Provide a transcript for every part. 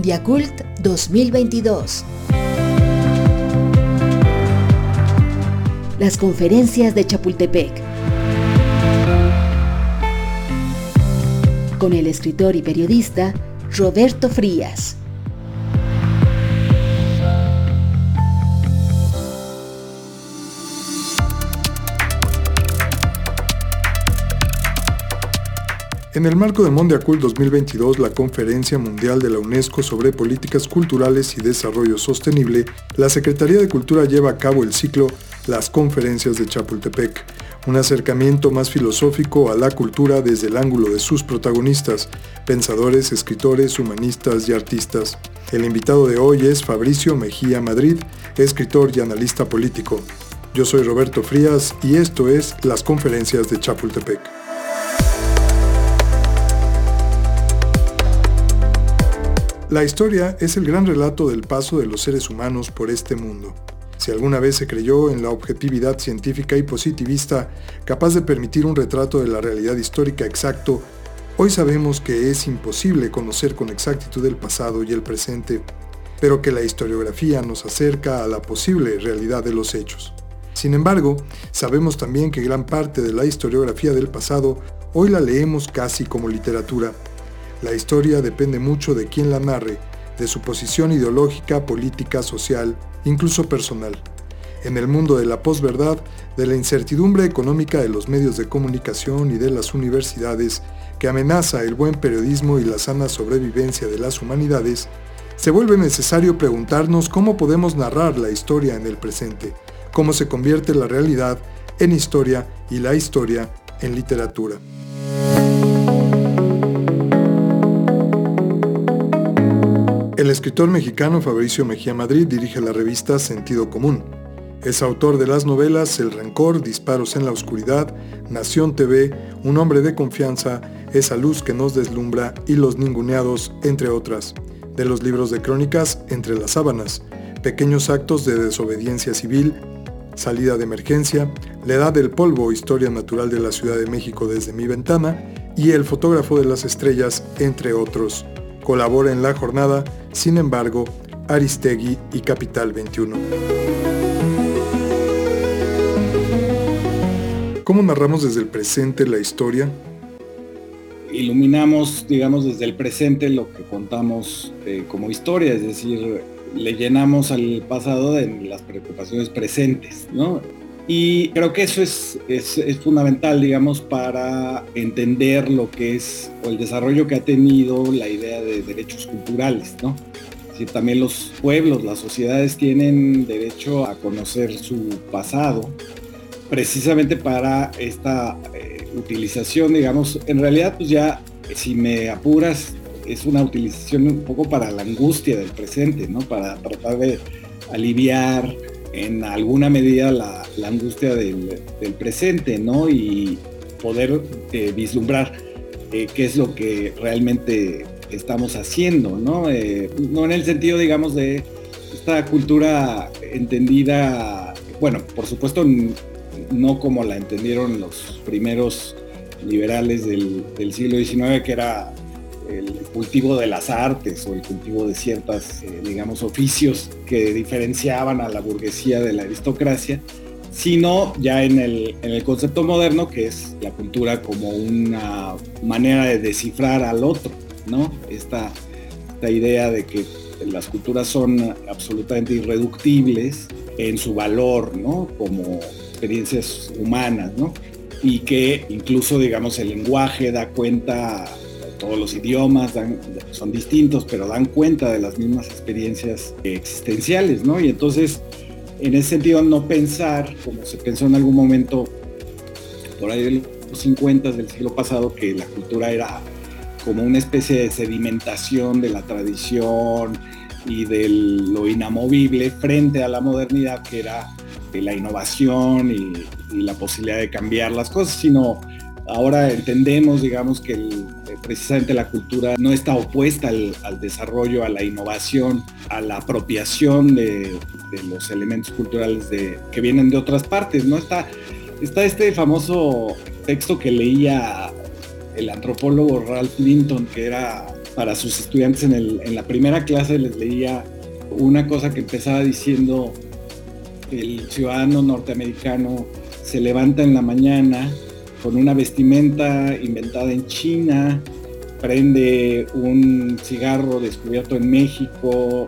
Mondiacult 2022. Las conferencias de Chapultepec. Con el escritor y periodista Roberto Frías. En el marco de Mondiacult 2022, la Conferencia Mundial de la UNESCO sobre Políticas Culturales y Desarrollo Sostenible, la Secretaría de Cultura lleva a cabo el ciclo Las Conferencias de Chapultepec, un acercamiento más filosófico a la cultura desde el ángulo de sus protagonistas, pensadores, escritores, humanistas y artistas. El invitado de hoy es Fabricio Mejía Madrid, escritor y analista político. Yo soy Roberto Frías y esto es Las Conferencias de Chapultepec. La historia es el gran relato del paso de los seres humanos por este mundo. Si alguna vez se creyó en la objetividad científica y positivista capaz de permitir un retrato de la realidad histórica exacto, hoy sabemos que es imposible conocer con exactitud el pasado y el presente, pero que la historiografía nos acerca a la posible realidad de los hechos. Sin embargo, sabemos también que gran parte de la historiografía del pasado hoy la leemos casi como literatura la historia depende mucho de quién la narre, de su posición ideológica, política, social, incluso personal. En el mundo de la posverdad, de la incertidumbre económica de los medios de comunicación y de las universidades, que amenaza el buen periodismo y la sana sobrevivencia de las humanidades, se vuelve necesario preguntarnos cómo podemos narrar la historia en el presente, cómo se convierte la realidad en historia y la historia en literatura. El escritor mexicano Fabricio Mejía Madrid dirige la revista Sentido Común. Es autor de las novelas El Rencor, Disparos en la Oscuridad, Nación TV, Un hombre de confianza, Esa luz que nos deslumbra y Los Ninguneados, entre otras. De los libros de crónicas Entre las sábanas, Pequeños actos de desobediencia civil, Salida de emergencia, La edad del polvo, Historia natural de la Ciudad de México desde mi ventana y El fotógrafo de las estrellas, entre otros. Colabora en la jornada, sin embargo, Aristegui y Capital 21. ¿Cómo narramos desde el presente la historia? Iluminamos, digamos, desde el presente lo que contamos eh, como historia, es decir, le llenamos al pasado de las preocupaciones presentes, ¿no? Y creo que eso es, es, fundamental, digamos, para entender lo que es o el desarrollo que ha tenido la idea de derechos culturales, ¿no? también los pueblos, las sociedades tienen derecho a conocer su pasado, precisamente para esta eh, utilización, digamos, en realidad pues ya, si me apuras, es una utilización un poco para la angustia del presente, ¿no? Para tratar de aliviar en alguna medida la, angustia del, presente, ¿no? Y poder eh, vislumbrar eh, qué es lo que realmente estamos haciendo, ¿no? Eh, no en el sentido, digamos, de esta cultura entendida, bueno, por supuesto, no como la entendieron los primeros liberales del, siglo XIX, que era el cultivo de las artes o el cultivo de ciertas, digamos, oficios que diferenciaban a la burguesía de la aristocracia, sino ya en el, en el concepto moderno, que es la cultura como una manera de descifrar al otro, ¿no? Esta, esta idea de que las culturas son absolutamente irreductibles en su valor, ¿no? Como experiencias humanas, ¿no? Y que incluso, digamos, el lenguaje da cuenta todos los idiomas son distintos, pero dan cuenta de las mismas experiencias existenciales, ¿no? Y entonces, en ese sentido, no pensar, como se pensó en algún momento, por ahí de los 50 del siglo pasado, que la cultura era como una especie de sedimentación de la tradición y de lo inamovible frente a la modernidad, que era la innovación y, y la posibilidad de cambiar las cosas, sino ahora entendemos, digamos, que el, precisamente la cultura no está opuesta al, desarrollo, a la innovación, a la apropiación de, los elementos culturales que vienen de otras partes, ¿no? Está, está este famoso texto que leía el antropólogo Ralph Linton, que era para sus estudiantes en, en la primera clase les leía una cosa que empezaba diciendo el ciudadano norteamericano se levanta en la mañana con una vestimenta inventada en China, prende un cigarro descubierto en México,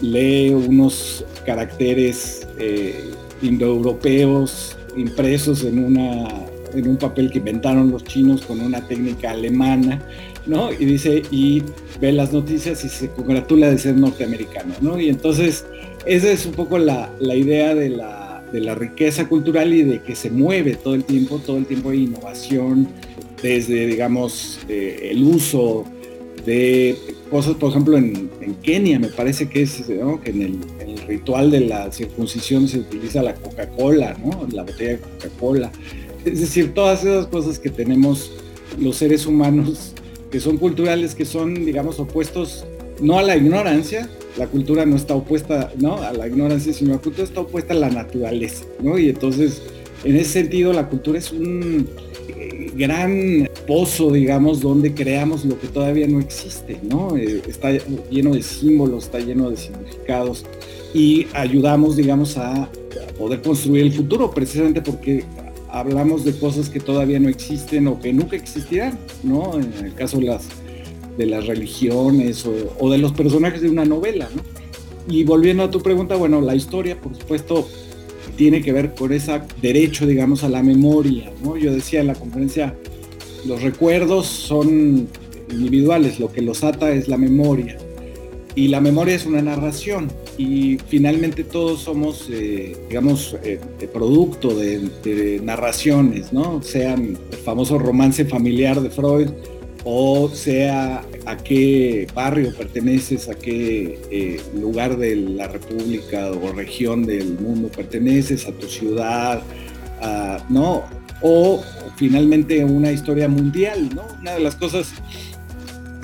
lee unos caracteres eh, indoeuropeos impresos en, una, en un papel que inventaron los chinos con una técnica alemana, ¿no? Y dice, y ve las noticias y se congratula de ser norteamericano, ¿no? Y entonces, esa es un poco la, la idea de la, de la riqueza cultural y de que se mueve todo el tiempo, todo el tiempo hay innovación, desde, digamos, eh, el uso de cosas, por ejemplo, en, Kenia me parece que es, que en el, ritual de la circuncisión se utiliza la Coca-Cola, ¿no? La botella de Coca-Cola. Es decir, todas esas cosas que tenemos los seres humanos, que son culturales, que son, digamos, opuestos no a la ignorancia, la cultura no está opuesta ¿no? a la ignorancia, sino la cultura está opuesta a la naturaleza, ¿no? Y entonces, en ese sentido, la cultura es un gran pozo, digamos, donde creamos lo que todavía no existe, ¿no? Eh, está lleno de símbolos, está lleno de significados y ayudamos, digamos, a, poder construir el futuro, precisamente porque hablamos de cosas que todavía no existen o que nunca existirán, ¿no? En el caso de las, de las religiones o, de los personajes de una novela, ¿no? Y volviendo a tu pregunta, bueno, la historia, por supuesto, tiene que ver con ese derecho, digamos, a la memoria. ¿no? Yo decía en la conferencia, los recuerdos son individuales, lo que los ata es la memoria. Y la memoria es una narración. Y finalmente todos somos, eh, digamos, eh, producto de, narraciones, ¿no? Sean el famoso romance familiar de Freud, o sea a qué barrio perteneces, a qué eh, lugar de la república o región del mundo perteneces, a tu ciudad, ¿no? O finalmente una historia mundial, ¿no? Una de las cosas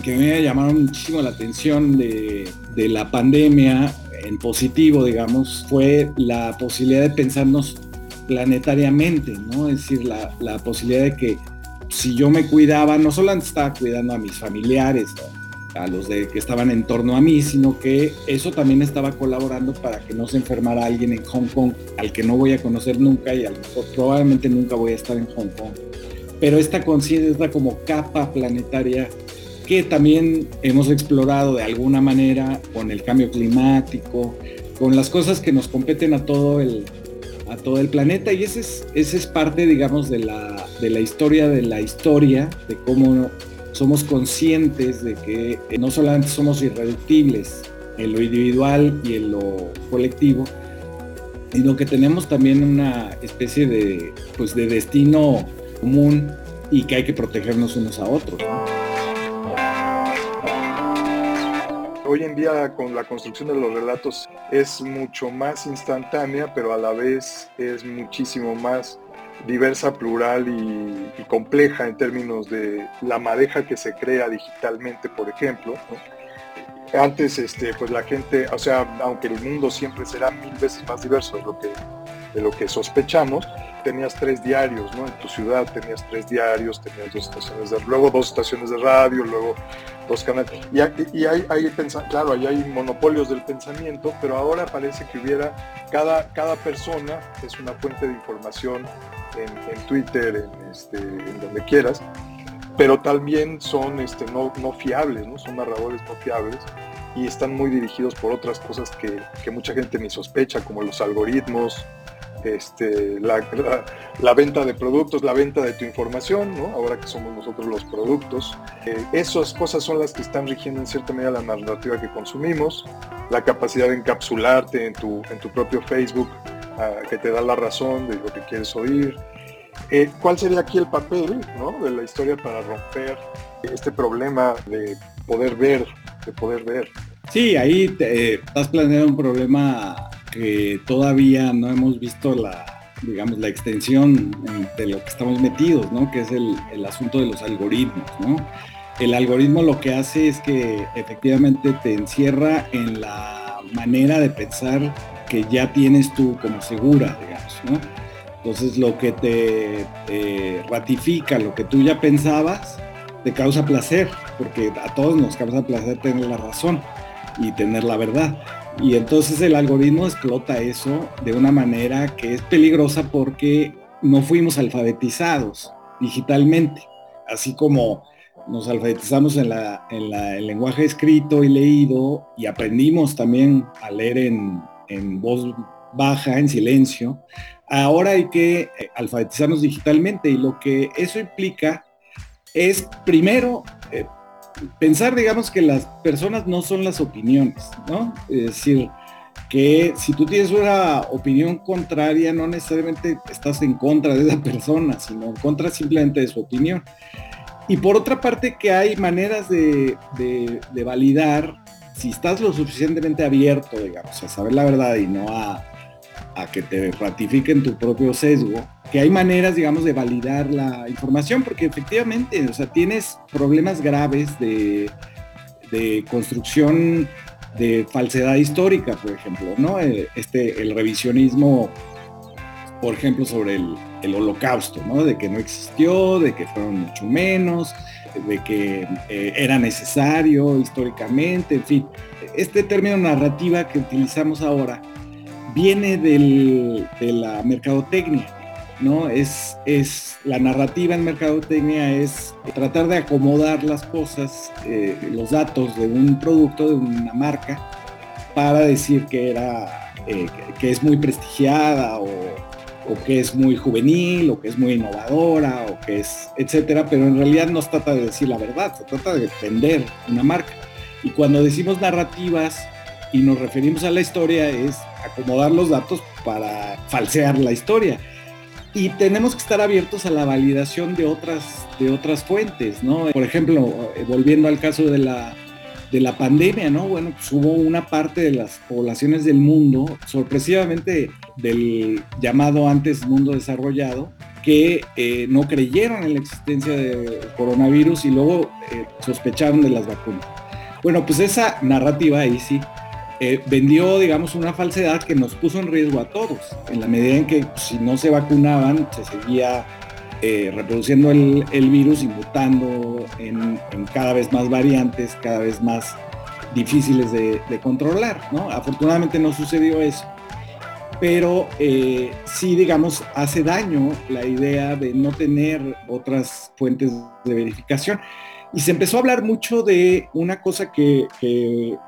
que me llamaron muchísimo la atención de, la pandemia en positivo, digamos, fue la posibilidad de pensarnos planetariamente, ¿no? Es decir, la, la posibilidad de que si yo me cuidaba, no solamente estaba cuidando a mis familiares, a los de que estaban en torno a mí, sino que eso también estaba colaborando para que no se enfermara alguien en Hong Kong, al que no voy a conocer nunca y al que probablemente nunca voy a estar en Hong Kong. Pero esta conciencia, esta como capa planetaria que también hemos explorado de alguna manera con el cambio climático, con las cosas que nos competen a todo el, a todo el planeta y ese es, ese es parte, digamos, de la, de la historia de la historia, de cómo somos conscientes de que no solamente somos irreductibles en lo individual y en lo colectivo, sino que tenemos también una especie de, pues, de destino común y que hay que protegernos unos a otros hoy en día con la construcción de los relatos es mucho más instantánea, pero a la vez es muchísimo más diversa, plural y, compleja en términos de la madeja que se crea digitalmente, por ejemplo. Antes, este, pues la gente, o sea, aunque el mundo siempre será mil veces más diverso de lo que, de lo que sospechamos, tenías tres diarios, ¿no? En tu ciudad tenías tres diarios, tenías dos estaciones de, luego dos estaciones de radio, luego dos canales. Y, hay, hay claro, hay monopolios del pensamiento, pero ahora parece que hubiera, cada, cada persona es una fuente de información en, Twitter, en, este, en donde quieras, pero también son este, no, no fiables, ¿no? Son narradores no fiables y están muy dirigidos por otras cosas que, que mucha gente ni sospecha, como los algoritmos, este, la, venta de productos, la venta de tu información, ¿no? ahora que somos nosotros los productos. Eh, esas cosas son las que están rigiendo en cierta medida la narrativa que consumimos, la capacidad de encapsularte en tu, en tu propio Facebook, ah, que te da la razón de lo que quieres oír. Eh, ¿Cuál sería aquí el papel ¿no? de la historia para romper este problema de poder ver, de poder ver? Sí, ahí eh, estás planeando un problema que todavía no hemos visto la, digamos, la extensión de lo que estamos metidos, ¿no? Que es el, asunto de los algoritmos, ¿no? El algoritmo lo que hace es que efectivamente te encierra en la manera de pensar que ya tienes tú como segura, digamos, ¿no? Entonces lo que te ratifica lo que tú ya pensabas, te causa placer, porque a todos nos causa placer tener la razón y tener la verdad. Y entonces el algoritmo explota eso de una manera que es peligrosa porque no fuimos alfabetizados digitalmente, así como nos alfabetizamos en, la, en el lenguaje escrito y leído y aprendimos también a leer en, en voz baja, en silencio. Ahora hay que eh, alfabetizarnos digitalmente y lo que eso implica es primero eh, pensar, digamos, que las personas no son las opiniones, ¿no? Es decir, que si tú tienes una opinión contraria, no necesariamente estás en contra de esa persona, sino en contra simplemente de su opinión. Y por otra parte, que hay maneras de, validar si estás lo suficientemente abierto, digamos, a saber la verdad y no a, a que te ratifiquen tu propio sesgo, que hay maneras, digamos, de validar la información, porque efectivamente, o sea, tienes problemas graves de, construcción de falsedad histórica, por ejemplo, ¿no? Eh, este, el revisionismo, por ejemplo, sobre el, holocausto, ¿no? De que no existió, de que fueron mucho menos, de que eh, era necesario históricamente, en fin. Este término narrativa que utilizamos ahora viene de la mercadotecnia ¿no? Es, es la narrativa en mercadotecnia es tratar de acomodar las cosas, eh, los datos de un producto, de una marca, para decir que era, eh, que es muy prestigiada o, que es muy juvenil o que es muy innovadora o que es, etcétera, pero en realidad no se trata de decir la verdad, se trata de defender una marca. Y cuando decimos narrativas y nos referimos a la historia es acomodar los datos para falsear la historia y tenemos que estar abiertos a la validación de otras, de otras fuentes, ¿no? Por ejemplo, eh, volviendo al caso de la, de la pandemia, ¿no? Bueno, pues hubo una parte de las poblaciones del mundo, sorpresivamente del llamado antes mundo desarrollado, que eh, no creyeron en la existencia del coronavirus y luego eh, sospecharon de las vacunas. Bueno, pues esa narrativa ahí sí eh, vendió, digamos, una falsedad que nos puso en riesgo a todos, en la medida en que pues, si no se vacunaban, se seguía eh, reproduciendo el, virus y mutando en, cada vez más variantes, cada vez más difíciles de, controlar, ¿no? Afortunadamente no sucedió eso, pero eh, sí, digamos, hace daño la idea de no tener otras fuentes de verificación. Y se empezó a hablar mucho de una cosa que,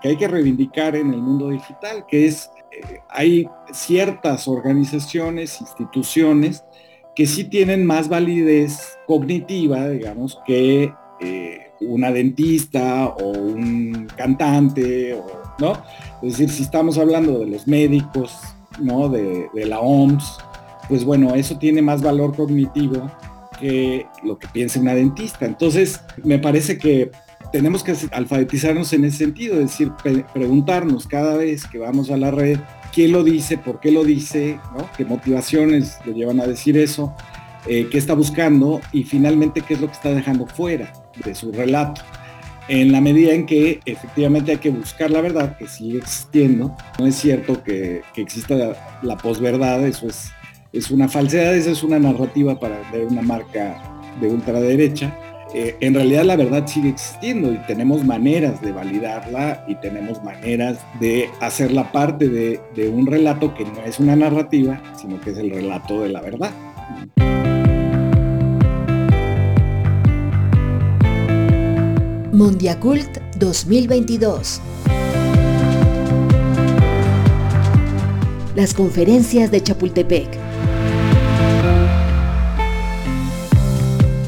hay que reivindicar en el mundo digital, que es, eh, hay ciertas organizaciones, instituciones, que sí tienen más validez cognitiva, digamos, que eh, una dentista o un cantante, ¿no? Es decir, si estamos hablando de los médicos, ¿no? De, de la OMS, pues bueno, eso tiene más valor cognitivo lo que piensa una dentista. Entonces, me parece que tenemos que alfabetizarnos en ese sentido, es decir, preguntarnos cada vez que vamos a la red, quién lo dice, por qué lo dice, qué motivaciones le llevan a decir eso, eh, qué está buscando y finalmente qué es lo que está dejando fuera de su relato. En la medida en que efectivamente hay que buscar la verdad, que sigue existiendo, no es cierto que, exista la, la posverdad, eso es es una falsedad, esa es una narrativa para vender una marca de ultraderecha. Eh, en realidad la verdad sigue existiendo y tenemos maneras de validarla y tenemos maneras de hacerla parte de, de un relato que no es una narrativa, sino que es el relato de la verdad. Mondiacult 2022 Las conferencias de Chapultepec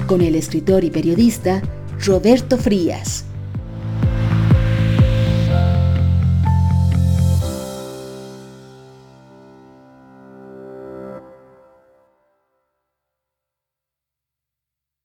con el escritor y periodista Roberto Frías.